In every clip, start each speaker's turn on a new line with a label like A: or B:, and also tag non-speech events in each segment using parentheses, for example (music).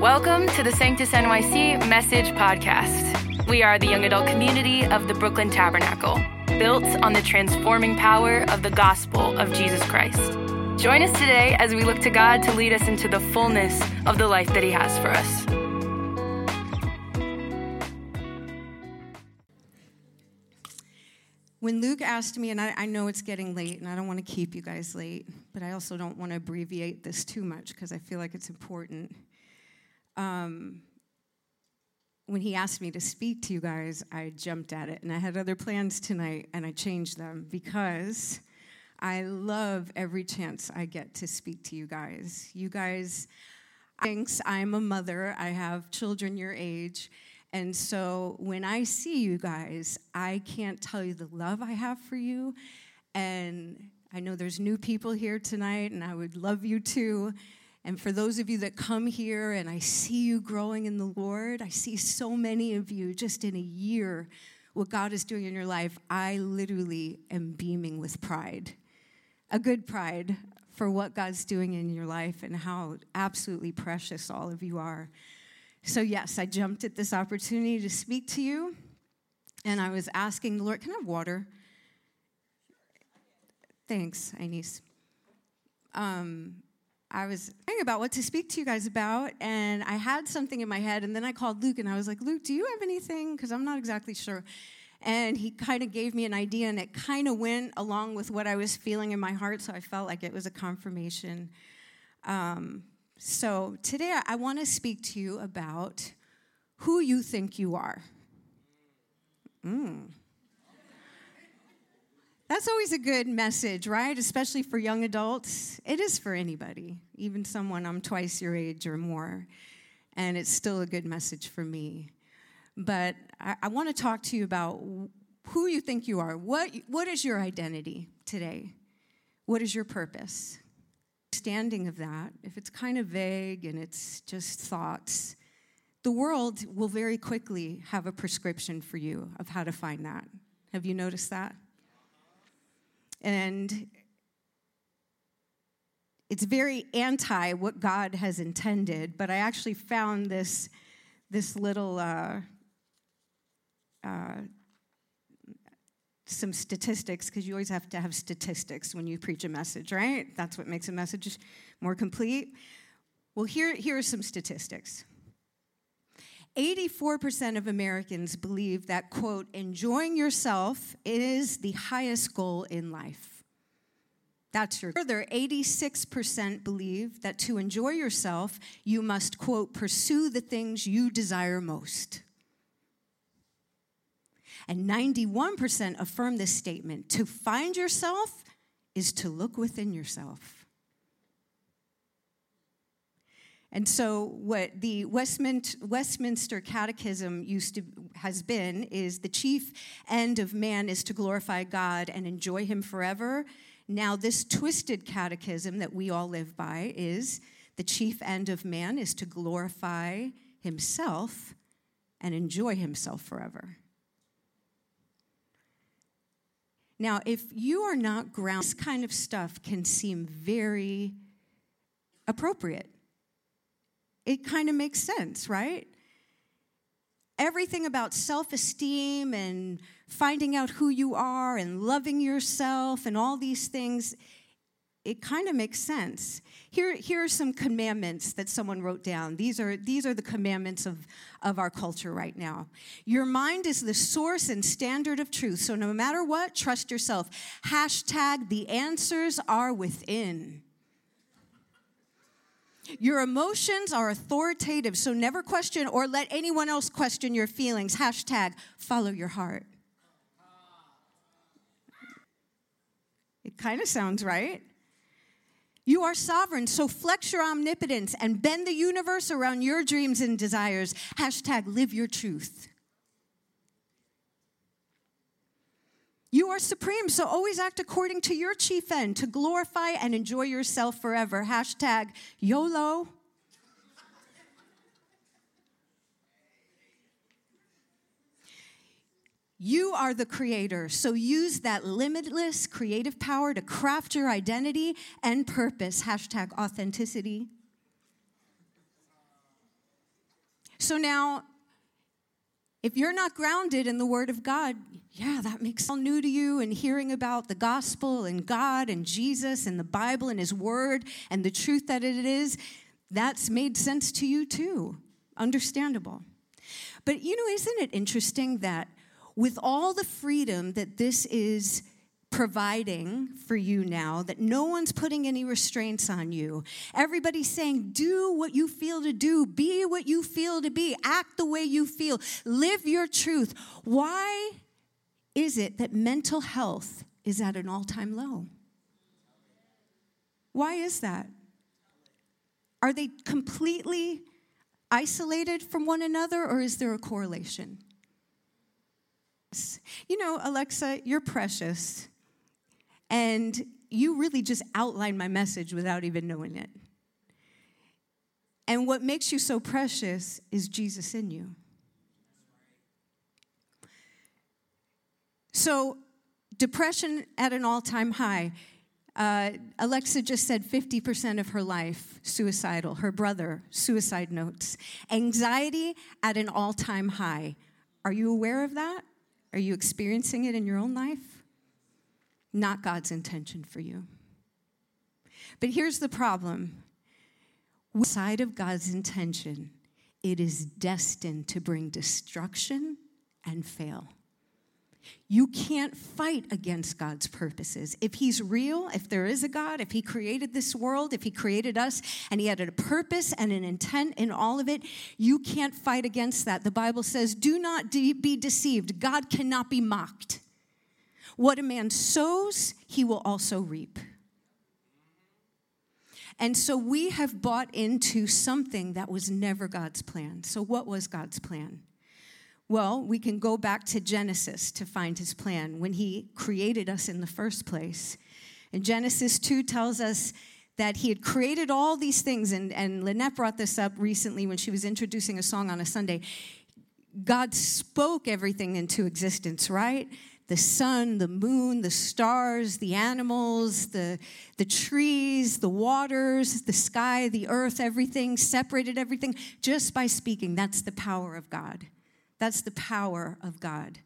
A: Welcome to the Sanctus NYC Message Podcast. We are the young adult community of the Brooklyn Tabernacle, built on the transforming power of the gospel of Jesus Christ. Join us today as we look to God to lead us into the fullness of the life that He has for us.
B: When Luke asked me, and I, I know it's getting late, and I don't want to keep you guys late, but I also don't want to abbreviate this too much because I feel like it's important. Um, when he asked me to speak to you guys, I jumped at it. And I had other plans tonight, and I changed them because I love every chance I get to speak to you guys. You guys, thanks, I'm a mother, I have children your age. And so when I see you guys, I can't tell you the love I have for you. And I know there's new people here tonight, and I would love you too. And for those of you that come here and I see you growing in the Lord, I see so many of you just in a year, what God is doing in your life, I literally am beaming with pride. A good pride for what God's doing in your life and how absolutely precious all of you are. So, yes, I jumped at this opportunity to speak to you, and I was asking the Lord, Can I have water? Thanks, Inez. Um, I was thinking about what to speak to you guys about, and I had something in my head, and then I called Luke, and I was like, Luke, do you have anything? Because I'm not exactly sure. And he kind of gave me an idea, and it kind of went along with what I was feeling in my heart, so I felt like it was a confirmation. Um, so today I want to speak to you about who you think you are. Mm. That's always a good message, right? Especially for young adults. It is for anybody, even someone I'm twice your age or more. And it's still a good message for me. But I, I want to talk to you about who you think you are. What, what is your identity today? What is your purpose? understanding of that, if it's kind of vague and it's just thoughts, the world will very quickly have a prescription for you of how to find that. Have you noticed that? And it's very anti what God has intended, but I actually found this, this little uh, uh, some statistics because you always have to have statistics when you preach a message, right? That's what makes a message more complete. Well, here, here are some statistics. 84% of Americans believe that, quote, enjoying yourself is the highest goal in life. That's your. Further, 86% believe that to enjoy yourself, you must, quote, pursue the things you desire most. And 91% affirm this statement to find yourself is to look within yourself. And so, what the Westminster Catechism used to has been is the chief end of man is to glorify God and enjoy Him forever. Now, this twisted catechism that we all live by is the chief end of man is to glorify himself and enjoy himself forever. Now, if you are not grounded, this kind of stuff can seem very appropriate. It kind of makes sense, right? Everything about self esteem and finding out who you are and loving yourself and all these things, it kind of makes sense. Here, here are some commandments that someone wrote down. These are, these are the commandments of, of our culture right now. Your mind is the source and standard of truth. So no matter what, trust yourself. Hashtag the answers are within. Your emotions are authoritative, so never question or let anyone else question your feelings. Hashtag follow your heart. It kind of sounds right. You are sovereign, so flex your omnipotence and bend the universe around your dreams and desires. Hashtag live your truth. You are supreme, so always act according to your chief end to glorify and enjoy yourself forever. Hashtag YOLO. You are the creator, so use that limitless creative power to craft your identity and purpose. Hashtag authenticity. So now, if you're not grounded in the Word of God, yeah, that makes all new to you and hearing about the gospel and God and Jesus and the Bible and His Word and the truth that it is, that's made sense to you too. Understandable. But you know, isn't it interesting that with all the freedom that this is providing for you now, that no one's putting any restraints on you. Everybody's saying, do what you feel to do, be what you feel to be, act the way you feel, live your truth. Why is it that mental health is at an all time low? Why is that? Are they completely isolated from one another, or is there a correlation? You know, Alexa, you're precious. And you really just outlined my message without even knowing it. And what makes you so precious is Jesus in you. So, depression at an all time high. Uh, Alexa just said 50% of her life suicidal. Her brother, suicide notes. Anxiety at an all time high. Are you aware of that? Are you experiencing it in your own life? Not God's intention for you. But here's the problem side of God's intention, it is destined to bring destruction and fail. You can't fight against God's purposes. If He's real, if there is a God, if He created this world, if He created us, and He had a purpose and an intent in all of it, you can't fight against that. The Bible says, Do not de- be deceived. God cannot be mocked. What a man sows, he will also reap. And so we have bought into something that was never God's plan. So, what was God's plan? Well, we can go back to Genesis to find his plan when he created us in the first place. And Genesis 2 tells us that he had created all these things, and, and Lynette brought this up recently when she was introducing a song on a Sunday. God spoke everything into existence, right? The sun, the moon, the stars, the animals, the, the trees, the waters, the sky, the earth, everything, separated everything just by speaking. That's the power of God. That's the power of God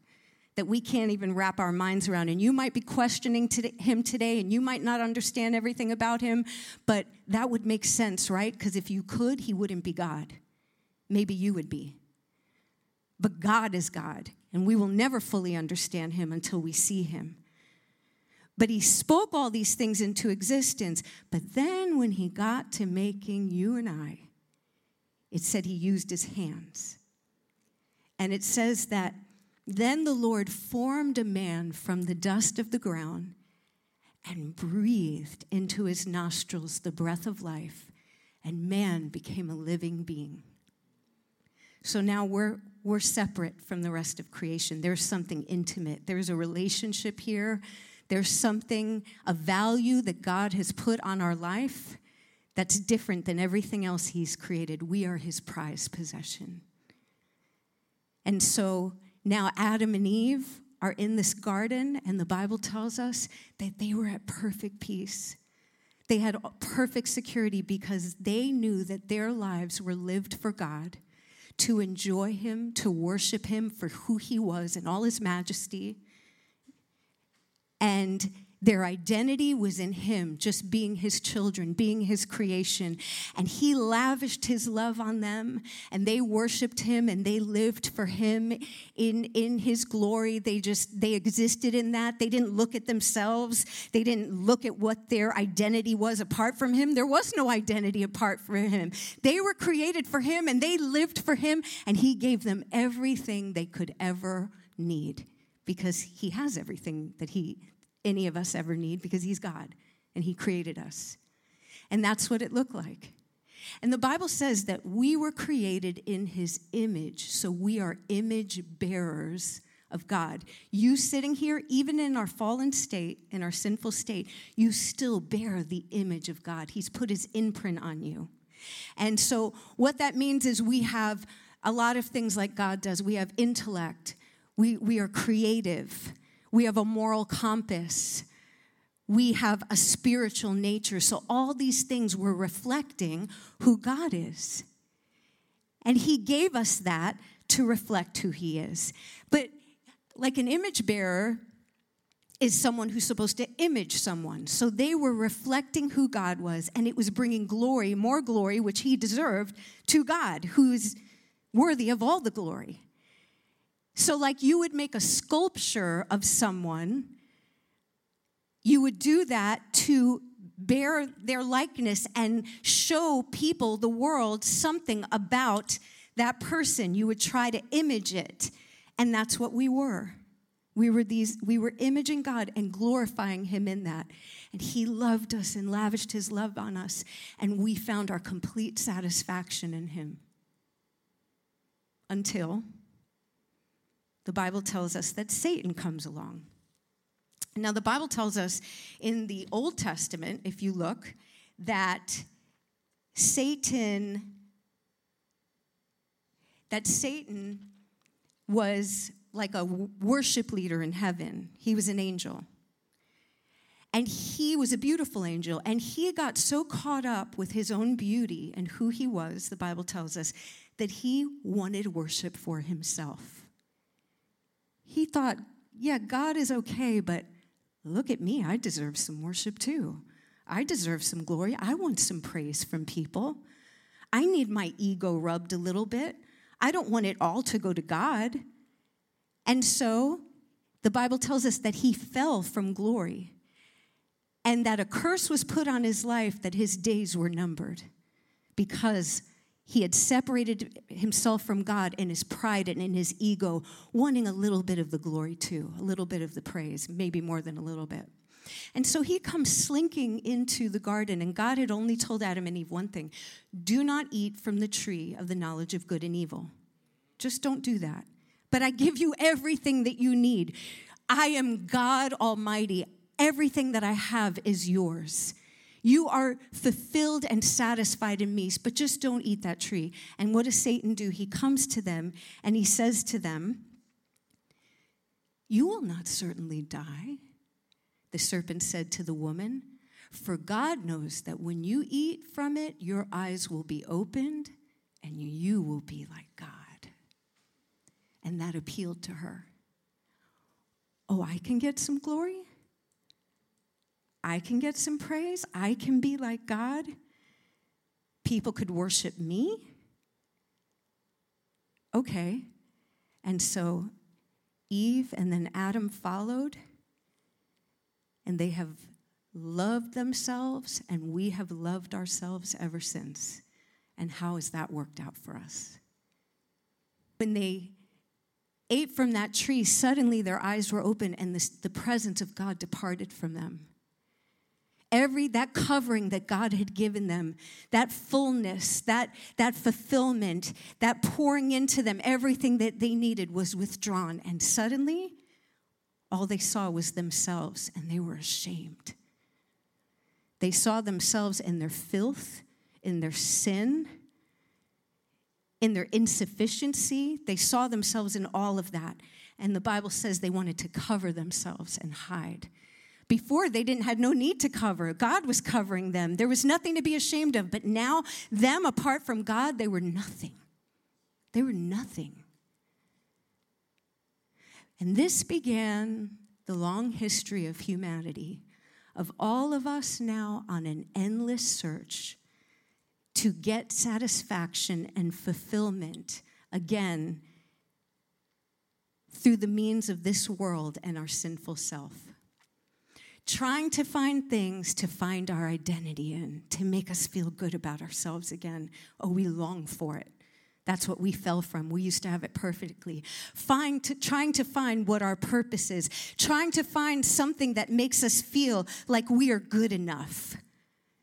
B: that we can't even wrap our minds around. And you might be questioning him today and you might not understand everything about him, but that would make sense, right? Because if you could, he wouldn't be God. Maybe you would be. But God is God, and we will never fully understand him until we see him. But he spoke all these things into existence. But then when he got to making you and I, it said he used his hands. And it says that then the Lord formed a man from the dust of the ground and breathed into his nostrils the breath of life, and man became a living being. So now we're, we're separate from the rest of creation. There's something intimate, there's a relationship here, there's something, a value that God has put on our life that's different than everything else He's created. We are His prized possession. And so now Adam and Eve are in this garden, and the Bible tells us that they were at perfect peace. They had perfect security because they knew that their lives were lived for God, to enjoy Him, to worship Him for who He was and all His majesty. And their identity was in Him, just being His children, being His creation. And He lavished His love on them, and they worshiped Him and they lived for Him in, in His glory. They just, they existed in that. They didn't look at themselves, they didn't look at what their identity was apart from Him. There was no identity apart from Him. They were created for Him and they lived for Him, and He gave them everything they could ever need because He has everything that He any of us ever need because He's God and He created us. And that's what it looked like. And the Bible says that we were created in His image, so we are image bearers of God. You sitting here, even in our fallen state, in our sinful state, you still bear the image of God. He's put His imprint on you. And so, what that means is we have a lot of things like God does. We have intellect, we, we are creative, we have a moral compass. We have a spiritual nature. So, all these things were reflecting who God is. And He gave us that to reflect who He is. But like an image bearer is someone who's supposed to image someone. So they were reflecting who God was, and it was bringing glory, more glory, which He deserved, to God, who's worthy of all the glory. So, like you would make a sculpture of someone, you would do that to bear their likeness and show people, the world, something about that person. You would try to image it. And that's what we were. We were these we were imaging God and glorifying him in that. And he loved us and lavished his love on us and we found our complete satisfaction in him. Until the Bible tells us that Satan comes along. Now, the Bible tells us in the Old Testament, if you look, that Satan that Satan was like a worship leader in heaven. He was an angel. And he was a beautiful angel. And he got so caught up with his own beauty and who he was, the Bible tells us, that he wanted worship for himself. He thought, yeah, God is okay, but look at me. I deserve some worship too. I deserve some glory. I want some praise from people. I need my ego rubbed a little bit. I don't want it all to go to God. And so the Bible tells us that he fell from glory and that a curse was put on his life that his days were numbered because he had separated himself from God in his pride and in his ego, wanting a little bit of the glory too, a little bit of the praise, maybe more than a little bit. And so he comes slinking into the garden, and God had only told Adam and Eve one thing do not eat from the tree of the knowledge of good and evil. Just don't do that. But I give you everything that you need. I am God Almighty. Everything that I have is yours. You are fulfilled and satisfied in me, but just don't eat that tree. And what does Satan do? He comes to them and he says to them, You will not certainly die. The serpent said to the woman, For God knows that when you eat from it, your eyes will be opened and you will be like God. And that appealed to her. Oh, I can get some glory? I can get some praise? I can be like God? People could worship me? Okay. And so Eve and then Adam followed, and they have loved themselves, and we have loved ourselves ever since. And how has that worked out for us? When they ate from that tree, suddenly their eyes were open and the, the presence of God departed from them. Every that covering that God had given them, that fullness, that, that fulfillment, that pouring into them, everything that they needed was withdrawn. And suddenly, all they saw was themselves, and they were ashamed. They saw themselves in their filth, in their sin, in their insufficiency. They saw themselves in all of that. And the Bible says they wanted to cover themselves and hide. Before they didn't had no need to cover. God was covering them. There was nothing to be ashamed of. But now, them apart from God, they were nothing. They were nothing. And this began the long history of humanity, of all of us now on an endless search to get satisfaction and fulfillment again through the means of this world and our sinful self. Trying to find things to find our identity in, to make us feel good about ourselves again. Oh, we long for it. That's what we fell from. We used to have it perfectly. Find to, trying to find what our purpose is, trying to find something that makes us feel like we are good enough,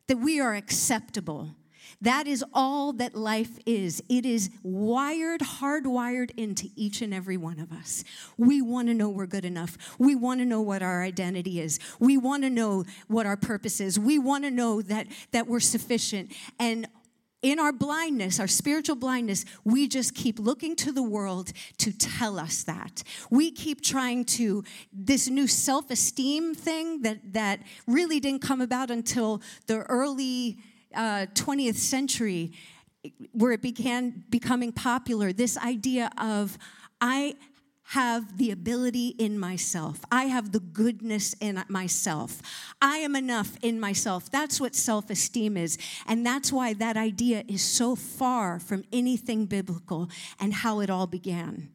B: that we are acceptable, that is all that life is. It is wired, hardwired into each and every one of us. We want to know we're good enough. We want to know what our identity is. We want to know what our purpose is. We want to know that, that we're sufficient. And in our blindness, our spiritual blindness, we just keep looking to the world to tell us that. We keep trying to, this new self esteem thing that, that really didn't come about until the early uh, 20th century where it began becoming popular this idea of I have the ability in myself. I have the goodness in myself. I am enough in myself. That's what self esteem is. And that's why that idea is so far from anything biblical and how it all began.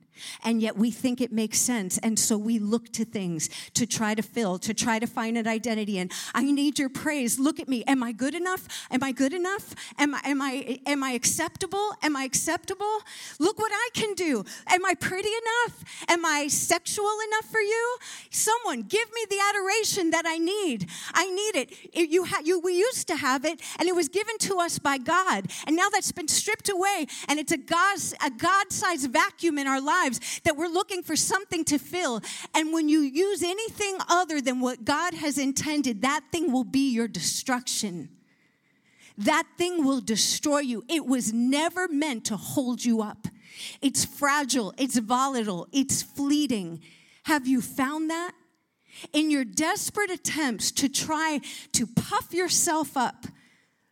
B: And yet we think it makes sense. And so we look to things to try to fill, to try to find an identity. And I need your praise. Look at me. Am I good enough? Am I good enough? Am I, am I, am I acceptable? Am I acceptable? Look what I can do. Am I pretty enough? Am I sexual enough for you? Someone give me the adoration that I need. I need it. you ha- you, we used to have it and it was given to us by God. And now that's been stripped away and it's a God, a God-sized vacuum in our lives lives that we're looking for something to fill. And when you use anything other than what God has intended, that thing will be your destruction. That thing will destroy you. It was never meant to hold you up. It's fragile, it's volatile, it's fleeting. Have you found that? In your desperate attempts to try to puff yourself up,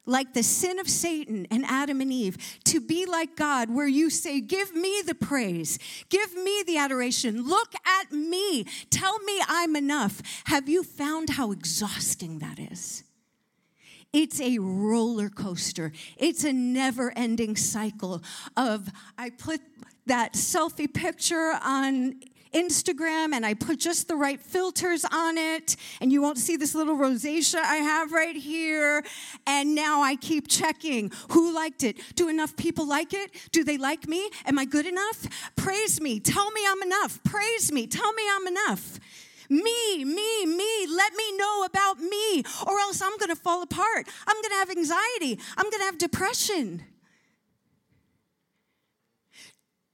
B: like the sin of Satan and Adam and Eve, to be like God, where you say, Give me the praise, give me the adoration, look at me, tell me I'm enough. Have you found how exhausting that is? It's a roller coaster. It's a never ending cycle of, I put that selfie picture on Instagram and I put just the right filters on it, and you won't see this little rosacea I have right here. And now I keep checking who liked it. Do enough people like it? Do they like me? Am I good enough? Praise me. Tell me I'm enough. Praise me. Tell me I'm enough. Me, me, me, let me know about me, or else I'm gonna fall apart. I'm gonna have anxiety. I'm gonna have depression.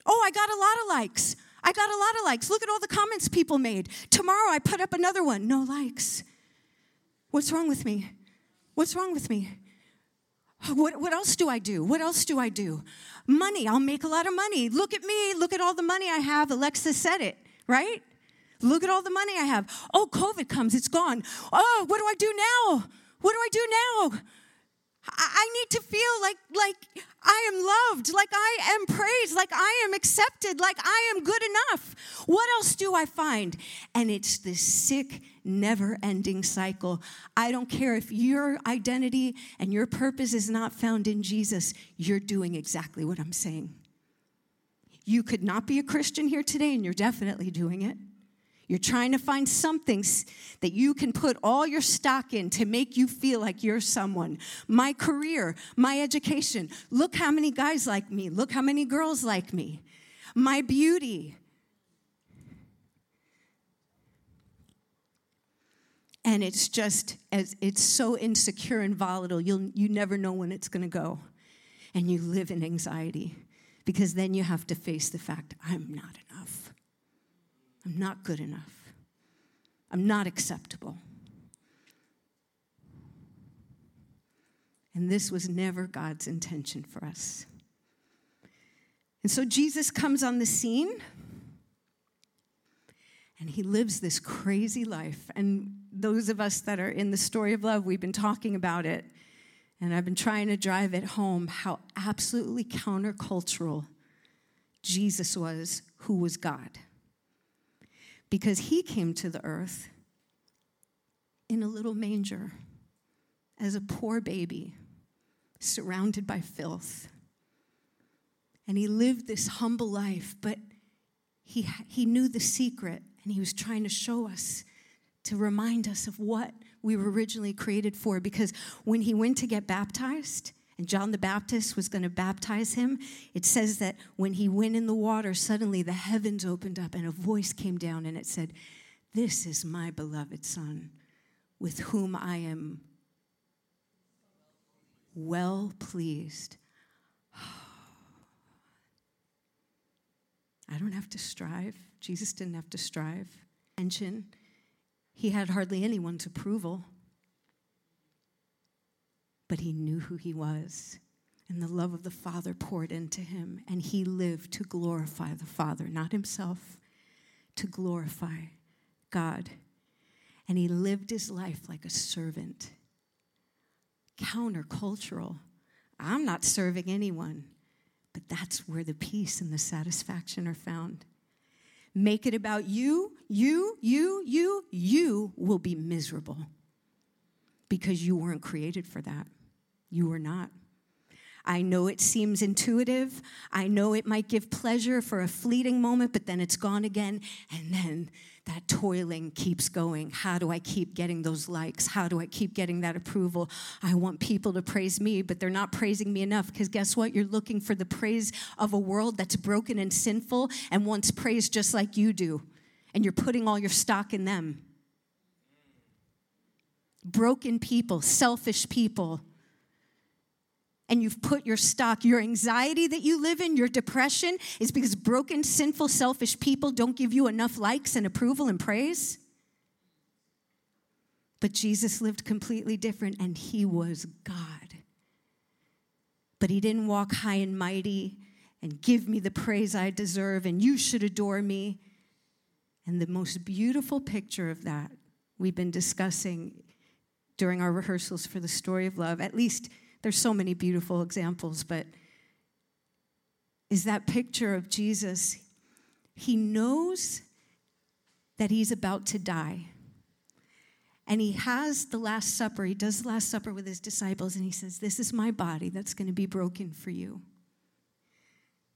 B: Oh, I got a lot of likes. I got a lot of likes. Look at all the comments people made. Tomorrow I put up another one. No likes. What's wrong with me? What's wrong with me? Uh, what, what else do I do? What else do I do? Money. I'll make a lot of money. Look at me. Look at all the money I have. Alexa said it, right? Look at all the money I have. Oh, COVID comes. It's gone. Oh, what do I do now? What do I do now? I need to feel like, like I am loved, like I am praised, like I am accepted, like I am good enough. What else do I find? And it's this sick, never ending cycle. I don't care if your identity and your purpose is not found in Jesus, you're doing exactly what I'm saying. You could not be a Christian here today, and you're definitely doing it. You're trying to find something that you can put all your stock in to make you feel like you're someone. My career, my education. Look how many guys like me. Look how many girls like me. My beauty. And it's just as it's so insecure and volatile, you'll you never know when it's gonna go. And you live in anxiety because then you have to face the fact I'm not enough. I'm not good enough. I'm not acceptable. And this was never God's intention for us. And so Jesus comes on the scene and he lives this crazy life. And those of us that are in the story of love, we've been talking about it. And I've been trying to drive it home how absolutely countercultural Jesus was, who was God because he came to the earth in a little manger as a poor baby surrounded by filth. And he lived this humble life, but he, he knew the secret and he was trying to show us, to remind us of what we were originally created for. Because when he went to get baptized, and John the Baptist was going to baptize him, it says that when he went in the water, suddenly the heavens opened up and a voice came down and it said, This is my beloved Son, with whom I am well pleased. (sighs) I don't have to strive. Jesus didn't have to strive. Mention, he had hardly anyone's approval but he knew who he was. And the love of the Father poured into him, and he lived to glorify the Father, not himself, to glorify God. And he lived his life like a servant, countercultural. I'm not serving anyone. But that's where the peace and the satisfaction are found. Make it about you, you, you, you, you will be miserable because you weren't created for that. You were not. I know it seems intuitive. I know it might give pleasure for a fleeting moment, but then it's gone again. And then that toiling keeps going. How do I keep getting those likes? How do I keep getting that approval? I want people to praise me, but they're not praising me enough because guess what? You're looking for the praise of a world that's broken and sinful and wants praise just like you do. And you're putting all your stock in them. Broken people, selfish people and you've put your stock, your anxiety that you live in, your depression is because broken, sinful, selfish people don't give you enough likes and approval and praise. But Jesus lived completely different and he was God. But he didn't walk high and mighty and give me the praise I deserve and you should adore me. And the most beautiful picture of that we've been discussing during our rehearsals for the story of love, at least there's so many beautiful examples, but is that picture of Jesus. He knows that he's about to die. And he has the Last Supper. He does the Last Supper with his disciples, and he says, This is my body that's going to be broken for you.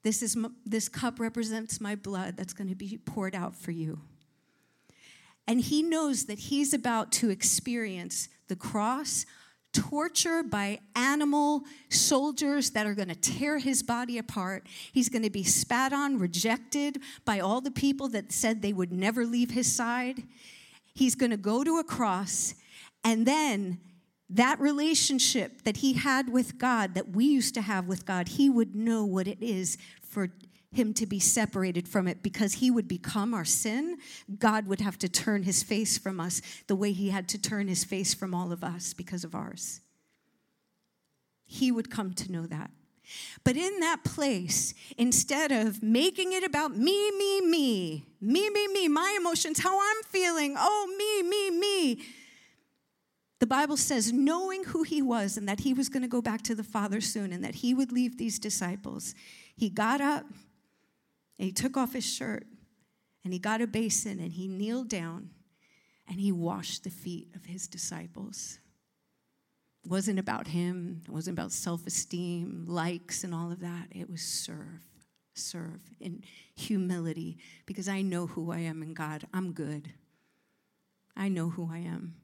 B: This, is, this cup represents my blood that's going to be poured out for you. And he knows that he's about to experience the cross torture by animal soldiers that are going to tear his body apart. He's going to be spat on, rejected by all the people that said they would never leave his side. He's going to go to a cross, and then that relationship that he had with God, that we used to have with God, he would know what it is for him to be separated from it because he would become our sin. God would have to turn his face from us the way he had to turn his face from all of us because of ours. He would come to know that. But in that place, instead of making it about me, me, me, me, me, me, my emotions, how I'm feeling, oh, me, me, me, the Bible says, knowing who he was and that he was going to go back to the Father soon and that he would leave these disciples, he got up and he took off his shirt and he got a basin and he kneeled down and he washed the feet of his disciples. It wasn't about him, it wasn't about self esteem, likes, and all of that. It was serve, serve in humility because I know who I am in God. I'm good. I know who I am.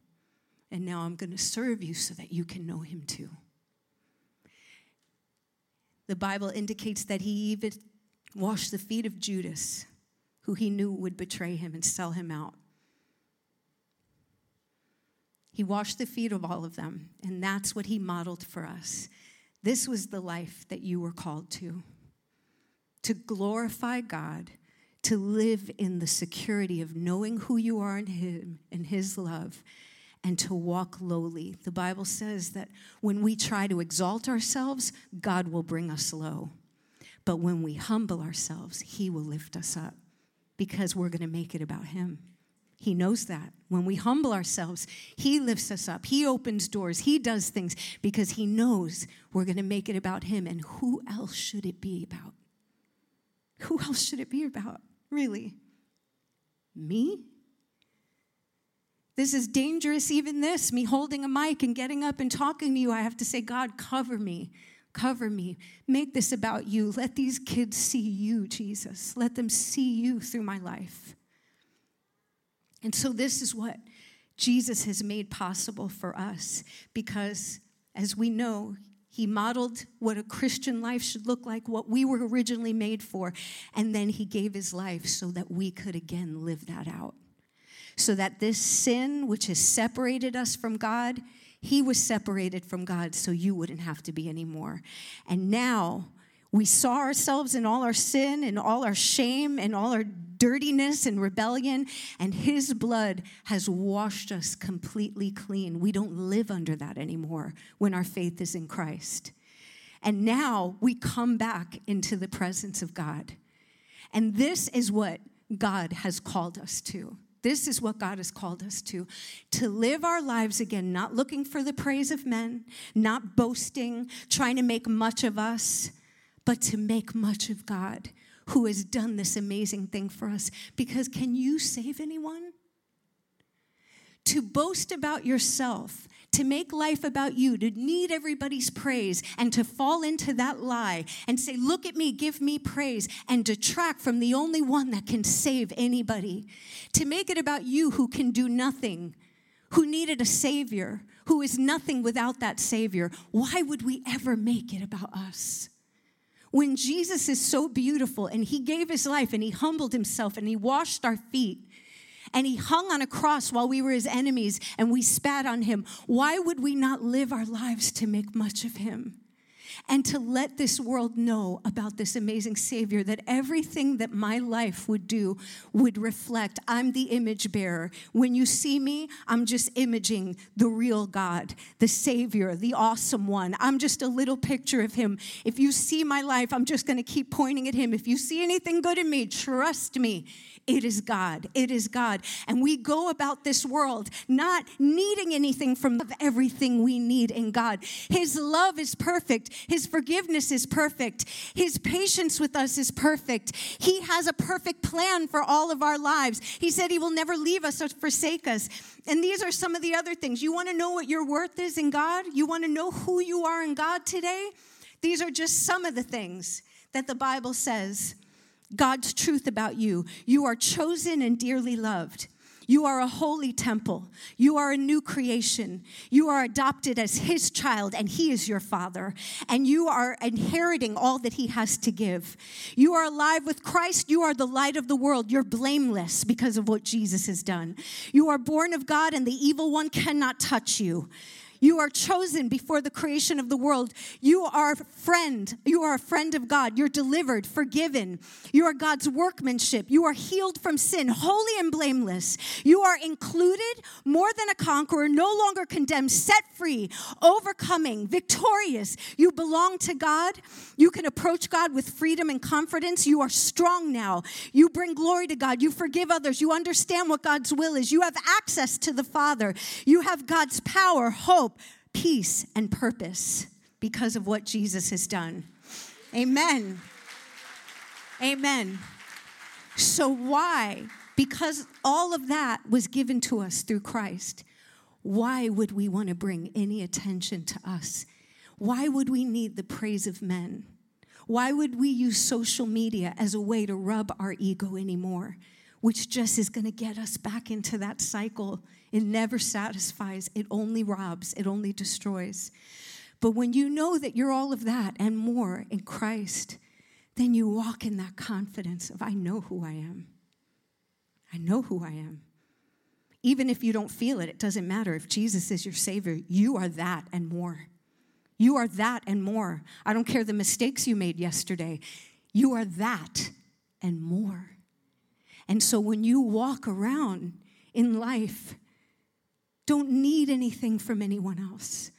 B: And now I'm going to serve you so that you can know him too. The Bible indicates that he even washed the feet of Judas, who he knew would betray him and sell him out. He washed the feet of all of them, and that's what he modeled for us. This was the life that you were called to to glorify God, to live in the security of knowing who you are in Him and His love, and to walk lowly. The Bible says that when we try to exalt ourselves, God will bring us low. But when we humble ourselves, He will lift us up because we're going to make it about Him. He knows that. When we humble ourselves, He lifts us up. He opens doors. He does things because He knows we're going to make it about Him. And who else should it be about? Who else should it be about, really? Me? This is dangerous, even this, me holding a mic and getting up and talking to you. I have to say, God, cover me. Cover me. Make this about you. Let these kids see you, Jesus. Let them see you through my life. And so, this is what Jesus has made possible for us because, as we know, he modeled what a Christian life should look like, what we were originally made for, and then he gave his life so that we could again live that out. So that this sin, which has separated us from God, he was separated from God so you wouldn't have to be anymore. And now we saw ourselves in all our sin and all our shame and all our dirtiness and rebellion, and His blood has washed us completely clean. We don't live under that anymore when our faith is in Christ. And now we come back into the presence of God. And this is what God has called us to. This is what God has called us to to live our lives again, not looking for the praise of men, not boasting, trying to make much of us, but to make much of God who has done this amazing thing for us. Because can you save anyone? To boast about yourself to make life about you, to need everybody's praise, and to fall into that lie and say, Look at me, give me praise, and detract from the only one that can save anybody. To make it about you who can do nothing, who needed a Savior, who is nothing without that Savior. Why would we ever make it about us? When Jesus is so beautiful and he gave his life and he humbled himself and he washed our feet and he hung on a cross while we were his enemies and we spat on him, why would we not live our lives to make much of him? And to let this world know about this amazing Savior, that everything that my life would do would reflect I'm the image bearer. When you see me, I'm just imaging the real God, the Savior, the awesome one. I'm just a little picture of Him. If you see my life, I'm just going to keep pointing at Him. If you see anything good in me, trust me. It is God. It is God. And we go about this world not needing anything from everything we need in God. His love is perfect. His forgiveness is perfect. His patience with us is perfect. He has a perfect plan for all of our lives. He said He will never leave us or forsake us. And these are some of the other things. You want to know what your worth is in God? You want to know who you are in God today? These are just some of the things that the Bible says God's truth about you. You are chosen and dearly loved. You are a holy temple. You are a new creation. You are adopted as his child, and he is your father. And you are inheriting all that he has to give. You are alive with Christ. You are the light of the world. You're blameless because of what Jesus has done. You are born of God, and the evil one cannot touch you. You are chosen before the creation of the world. You are friend. You are a friend of God. You're delivered, forgiven. You are God's workmanship. You are healed from sin, holy and blameless. You are included, more than a conqueror, no longer condemned, set free, overcoming, victorious. You belong to God. You can approach God with freedom and confidence. You are strong now. You bring glory to God. You forgive others. You understand what God's will is. You have access to the Father. You have God's power, hope hope, peace, and purpose because of what Jesus has done. Amen. Amen. So, why? Because all of that was given to us through Christ. Why would we want to bring any attention to us? Why would we need the praise of men? Why would we use social media as a way to rub our ego anymore? Which just is going to get us back into that cycle it never satisfies, it only robs, it only destroys. But when you know that you're all of that and more in Christ, then you walk in that confidence of, I know who I am. I know who I am. Even if you don't feel it, it doesn't matter. If Jesus is your Savior, you are that and more. You are that and more. I don't care the mistakes you made yesterday. You are that and more. And so when you walk around in life don't need anything from anyone else.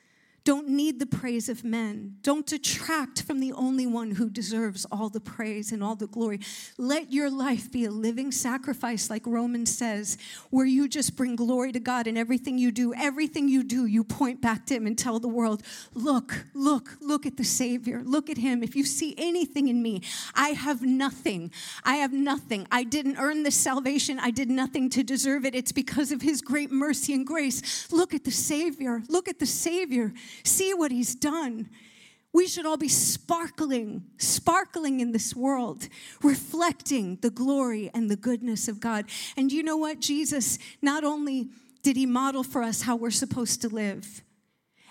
B: Don't need the praise of men. Don't detract from the only one who deserves all the praise and all the glory. Let your life be a living sacrifice, like Romans says, where you just bring glory to God in everything you do. Everything you do, you point back to Him and tell the world, Look, look, look at the Savior. Look at Him. If you see anything in me, I have nothing. I have nothing. I didn't earn this salvation. I did nothing to deserve it. It's because of His great mercy and grace. Look at the Savior. Look at the Savior. See what he's done. We should all be sparkling, sparkling in this world, reflecting the glory and the goodness of God. And you know what? Jesus, not only did he model for us how we're supposed to live,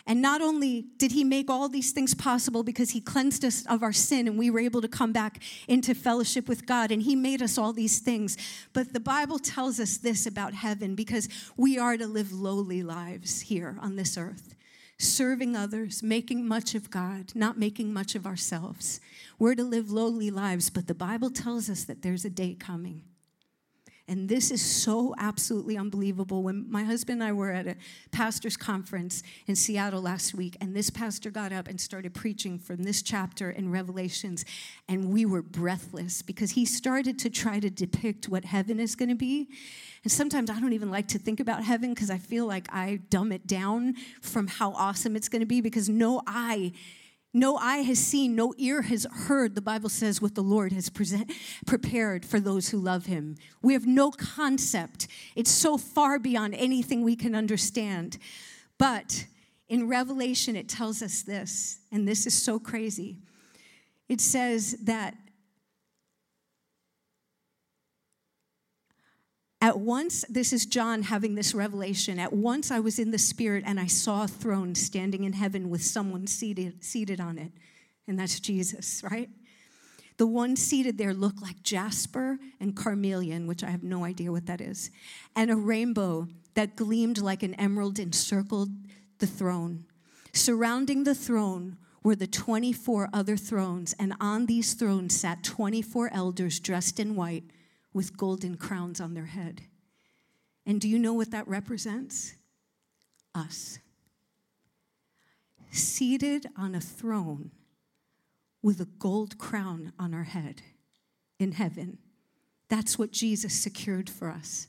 B: and not only did he make all these things possible because he cleansed us of our sin and we were able to come back into fellowship with God and he made us all these things, but the Bible tells us this about heaven because we are to live lowly lives here on this earth serving others, making much of God, not making much of ourselves. We're to live lowly lives, but the Bible tells us that there's a day coming. And this is so absolutely unbelievable. When my husband and I were at a pastor's conference in Seattle last week, and this pastor got up and started preaching from this chapter in Revelations, and we were breathless because he started to try to depict what heaven is going to be. And sometimes I don't even like to think about heaven because I feel like I dumb it down from how awesome it's going to be because no eye no eye has seen, no ear has heard, the Bible says, what the Lord has present, prepared for those who love him. We have no concept. It's so far beyond anything we can understand. But in Revelation, it tells us this, and this is so crazy. It says that At once, this is John having this revelation. At once I was in the Spirit and I saw a throne standing in heaven with someone seated, seated on it. And that's Jesus, right? The one seated there looked like jasper and carnelian, which I have no idea what that is, and a rainbow that gleamed like an emerald encircled the throne. Surrounding the throne were the 24 other thrones, and on these thrones sat 24 elders dressed in white with golden crowns on their head. And do you know what that represents? Us. Seated on a throne with a gold crown on our head in heaven. That's what Jesus secured for us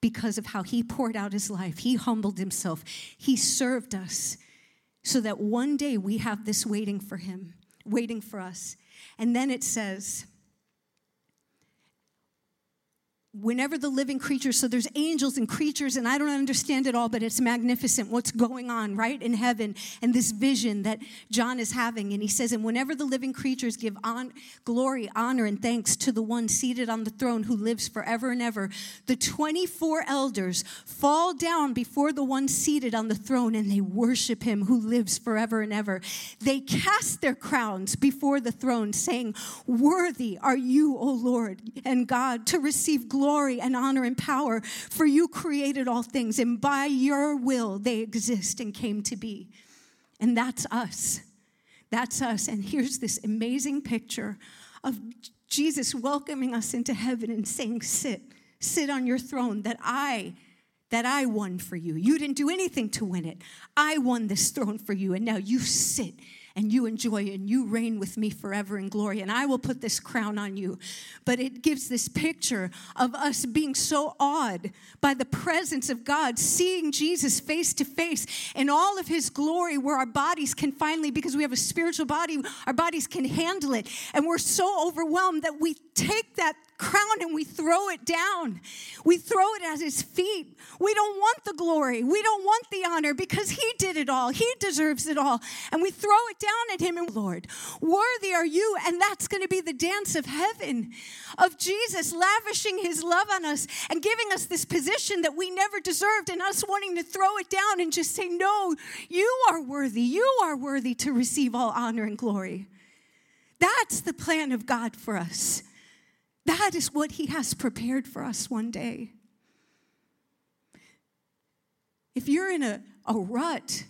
B: because of how he poured out his life. He humbled himself, he served us so that one day we have this waiting for him, waiting for us. And then it says, whenever the living creatures, so there's angels and creatures, and I don't understand it all, but it's magnificent what's going on right in heaven and this vision that John is having. And he says, and whenever the living creatures give on, glory, honor, and thanks to the one seated on the throne who lives forever and ever, the 24 elders fall down before the one seated on the throne and they worship him who lives forever and ever. They cast their crowns before the throne, saying, Worthy are you, O Lord and God, to receive glory glory and honor and power, for you created all things, and by your will they exist and came to be. And that's us. That's us. And here's this amazing picture of Jesus welcoming us into heaven and saying, Sit, sit on your throne that I that I won for you. You didn't do anything to win it. I won this throne for you, and now you sit and you enjoy and you reign with me forever in glory, and I will put this crown on you. But it gives this picture of us being so awed by the presence of God, seeing Jesus face to face in all of his glory, where our bodies can finally, because we have a spiritual body, our bodies can handle it. And we're so overwhelmed that we take that crown and we throw it down. We throw it at his feet. We don't want the glory. We don't want the honor because he did it all. He deserves it all. And we throw it down at him and Lord, worthy are you. And that's going to be the dance of heaven of Jesus lavishing his love on us and giving us this position that we never deserved and us wanting to throw it down and just say, no, you are worthy. You are worthy to receive all honor and glory. That's the plan of God for us. That is what He has prepared for us one day. If you're in a, a rut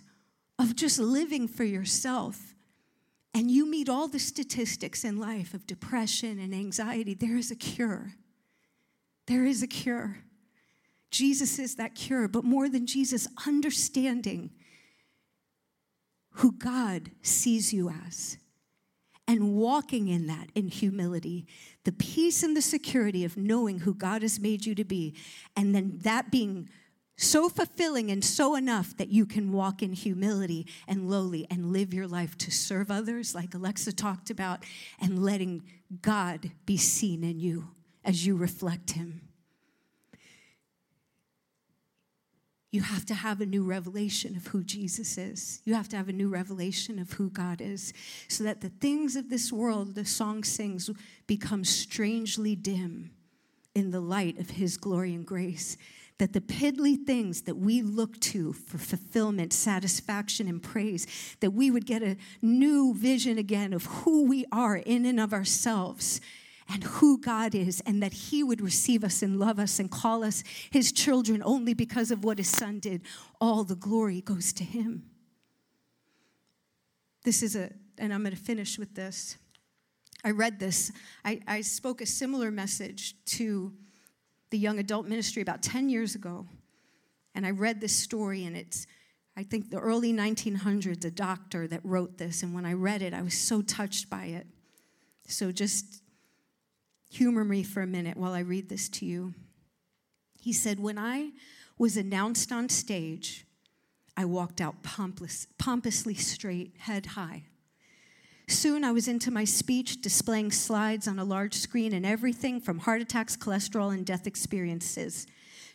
B: of just living for yourself, and you meet all the statistics in life of depression and anxiety, there is a cure. There is a cure. Jesus is that cure, but more than Jesus, understanding who God sees you as and walking in that in humility, the peace and the security of knowing who God has made you to be, and then that being so fulfilling and so enough that you can walk in humility and lowly and live your life to serve others, like Alexa talked about, and letting God be seen in you as you reflect Him. You have to have a new revelation of who Jesus is. You have to have a new revelation of who God is so that the things of this world, the song sings, become strangely dim in the light of His glory and grace. That the piddly things that we look to for fulfillment, satisfaction, and praise, that we would get a new vision again of who we are in and of ourselves and who God is, and that He would receive us and love us and call us His children only because of what His Son did. All the glory goes to Him. This is a, and I'm going to finish with this. I read this. I, I spoke a similar message to the young adult ministry about 10 years ago. And I read this story, and it's, I think, the early 1900s, a doctor that wrote this. And when I read it, I was so touched by it. So just humor me for a minute while I read this to you. He said, When I was announced on stage, I walked out pompous, pompously straight, head high. Soon I was into my speech, displaying slides on a large screen and everything from heart attacks, cholesterol, and death experiences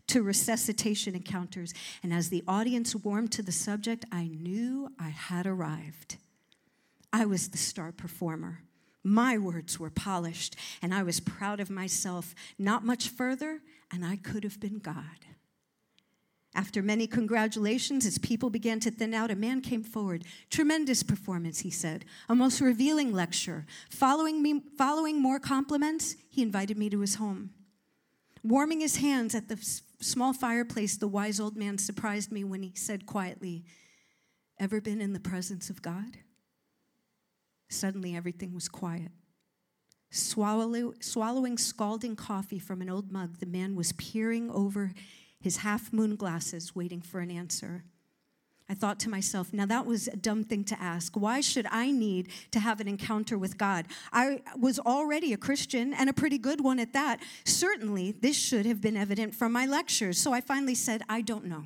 B: to resuscitation encounters. And as the audience warmed to the subject, I knew I had arrived. I was the star performer. My words were polished, and I was proud of myself. Not much further, and I could have been God. After many congratulations, as people began to thin out, a man came forward. Tremendous performance, he said. A most revealing lecture. Following, me, following more compliments, he invited me to his home. Warming his hands at the small fireplace, the wise old man surprised me when he said quietly, Ever been in the presence of God? Suddenly, everything was quiet. Swallow, swallowing scalding coffee from an old mug, the man was peering over his half moon glasses, waiting for an answer. I thought to myself, now that was a dumb thing to ask. Why should I need to have an encounter with God? I was already a Christian and a pretty good one at that. Certainly, this should have been evident from my lectures. So I finally said, I don't know.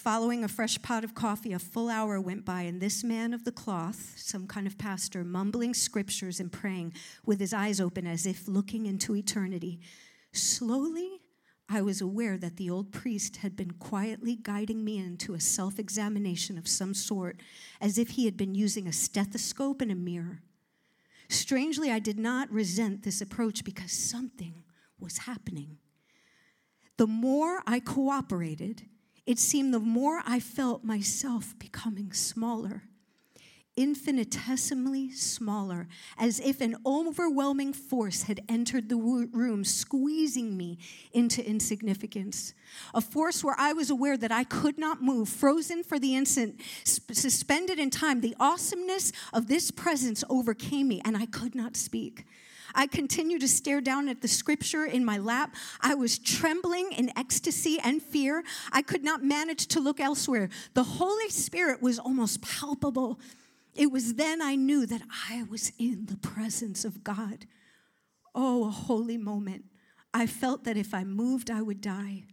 B: Following a fresh pot of coffee, a full hour went by, and this man of the cloth, some kind of pastor, mumbling scriptures and praying with his eyes open as if looking into eternity, slowly I was aware that the old priest had been quietly guiding me into a self examination of some sort, as if he had been using a stethoscope and a mirror. Strangely, I did not resent this approach because something was happening. The more I cooperated, it seemed the more I felt myself becoming smaller infinitesimally smaller, as if an overwhelming force had entered the room, squeezing me into insignificance. A force where I was aware that I could not move, frozen for the instant, suspended in time. The awesomeness of this presence overcame me, and I could not speak. I continued to stare down at the scripture in my lap. I was trembling in ecstasy and fear. I could not manage to look elsewhere. The Holy Spirit was almost palpable it was then I knew that I was in the presence of God. Oh, a holy moment. I felt that if I moved, I would die.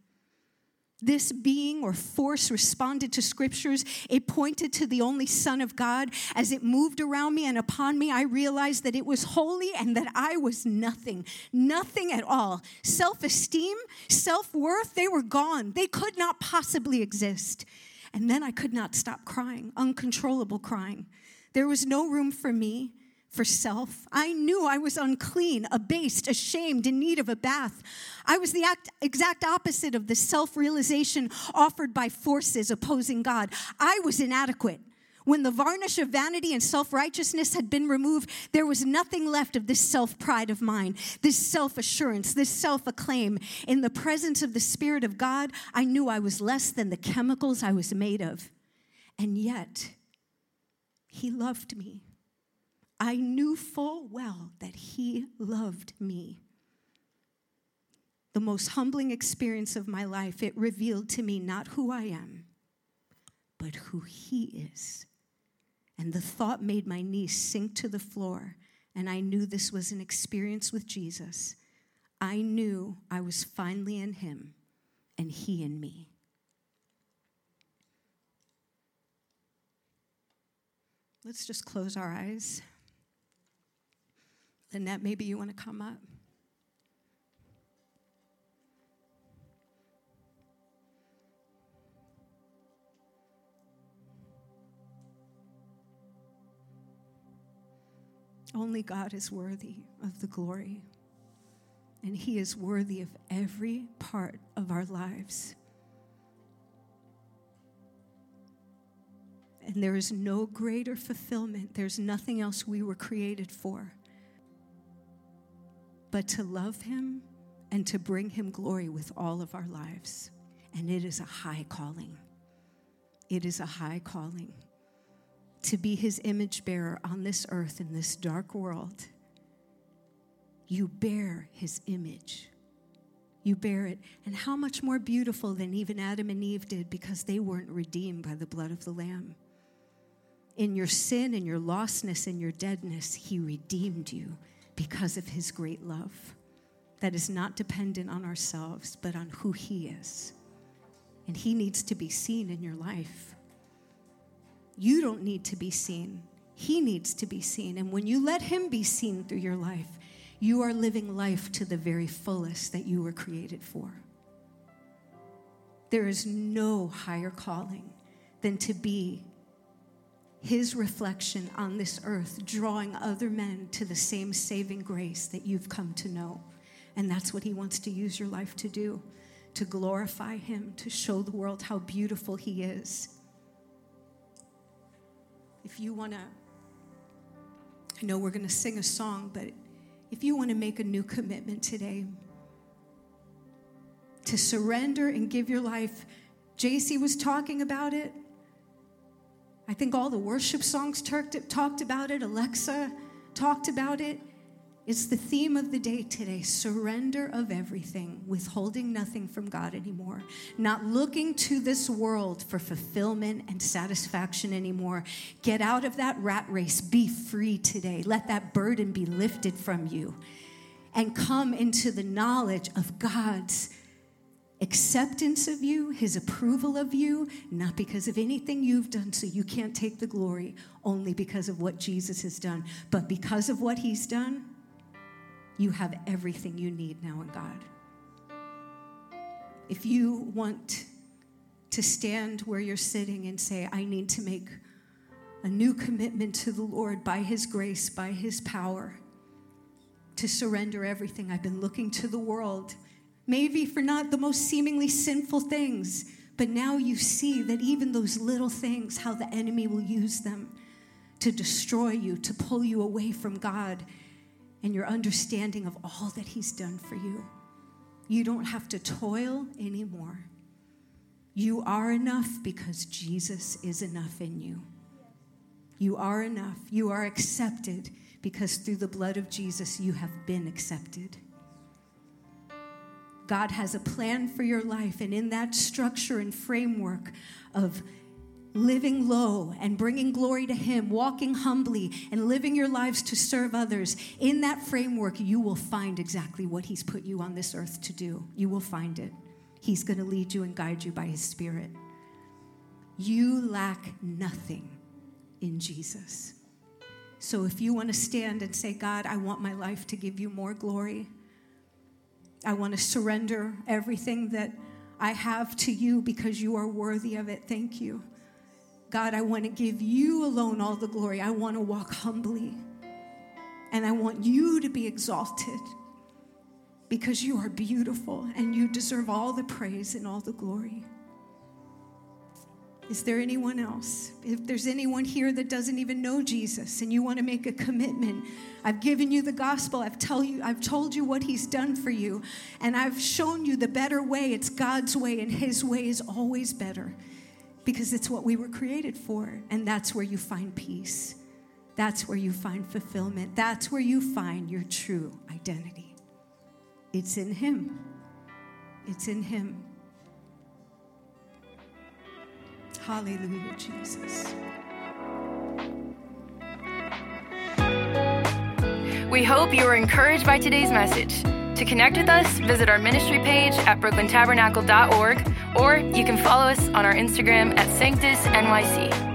B: This being or force responded to scriptures. It pointed to the only Son of God. As it moved around me and upon me, I realized that it was holy and that I was nothing, nothing at all. Self esteem, self worth, they were gone. They could not possibly exist. And then I could not stop crying, uncontrollable crying. There was no room for me, for self. I knew I was unclean, abased, ashamed, in need of a bath. I was the act, exact opposite of the self realization offered by forces opposing God. I was inadequate. When the varnish of vanity and self righteousness had been removed, there was nothing left of this self pride of mine, this self assurance, this self acclaim. In the presence of the Spirit of God, I knew I was less than the chemicals I was made of. And yet, he loved me. I knew full well that He loved me. The most humbling experience of my life, it revealed to me not who I am, but who He is. And the thought made my knees sink to the floor, and I knew this was an experience with Jesus. I knew I was finally in Him and He in me. Let's just close our eyes. Lynette, maybe you want to come up. Only God is worthy of the glory, and He is worthy of every part of our lives. And there is no greater fulfillment. There's nothing else we were created for but to love Him and to bring Him glory with all of our lives. And it is a high calling. It is a high calling to be His image bearer on this earth in this dark world you bear his image. You bear it. And how much more beautiful than even Adam and Eve did because they weren't redeemed by the blood of the Lamb. In your sin and your lostness and your deadness, he redeemed you because of his great love that is not dependent on ourselves, but on who he is. And he needs to be seen in your life. You don't need to be seen. He needs to be seen. And when you let Him be seen through your life, you are living life to the very fullest that you were created for. There is no higher calling than to be His reflection on this earth, drawing other men to the same saving grace that you've come to know. And that's what He wants to use your life to do to glorify Him, to show the world how beautiful He is. If you want to I know we're going to sing a song, but if you want to make a new commitment today to surrender and give your life, JC was talking about it. I think all the worship songs talked about it. Alexa talked about it. It's the theme of the day today surrender of everything, withholding nothing from God anymore, not looking to this world for fulfillment and satisfaction anymore. Get out of that rat race, be free today. Let that burden be lifted from you and come into the knowledge of God's acceptance of you, his approval of you, not because of anything you've done, so you can't take the glory, only because of what Jesus has done, but because of what he's done you have everything you need now in God. If you want to stand where you're sitting and say, I need to make a new commitment to the Lord by His grace, by His power, to surrender everything. I've been looking to the world, maybe for not the most seemingly sinful things, but now you see that even those little things, how the enemy will use them to destroy you, to pull you away from God and your understanding of all that He's done for you. You don't have to toil anymore. You are enough because Jesus is enough in you. You are enough. You are accepted because through the blood of Jesus, you have been accepted. God has a plan for your life, and in that structure and framework of living low and bringing glory to Him, walking humbly and living your lives to serve others, in that framework, you will find exactly what He's put you on this earth to do. You will find it. He's going to lead you and guide you by His Spirit. You lack nothing in Jesus. So if you want to stand and say, God, I want my life to give you more glory, I want to surrender everything that I have to you because you are worthy of it. Thank you. God, I want to give you alone all the glory. I want to walk humbly. And I want you to be exalted because you are beautiful and you deserve all the praise and all the glory. Is there anyone else? If there's anyone here that doesn't even know Jesus and you want to make a commitment, I've given you the gospel. I've tell you I've told you what he's done for you and I've shown you the better way. It's God's way and his way is always better because it's what we were created for. And that's where you find peace. That's where you find fulfillment. That's where you find your true identity. It's in Him. It's in Him. Hallelujah, Jesus.
A: We hope you were encouraged by today's message. To connect with us, visit our ministry page at brooklyntabernacle.org or you can follow us on our Instagram at Sanctus NYC.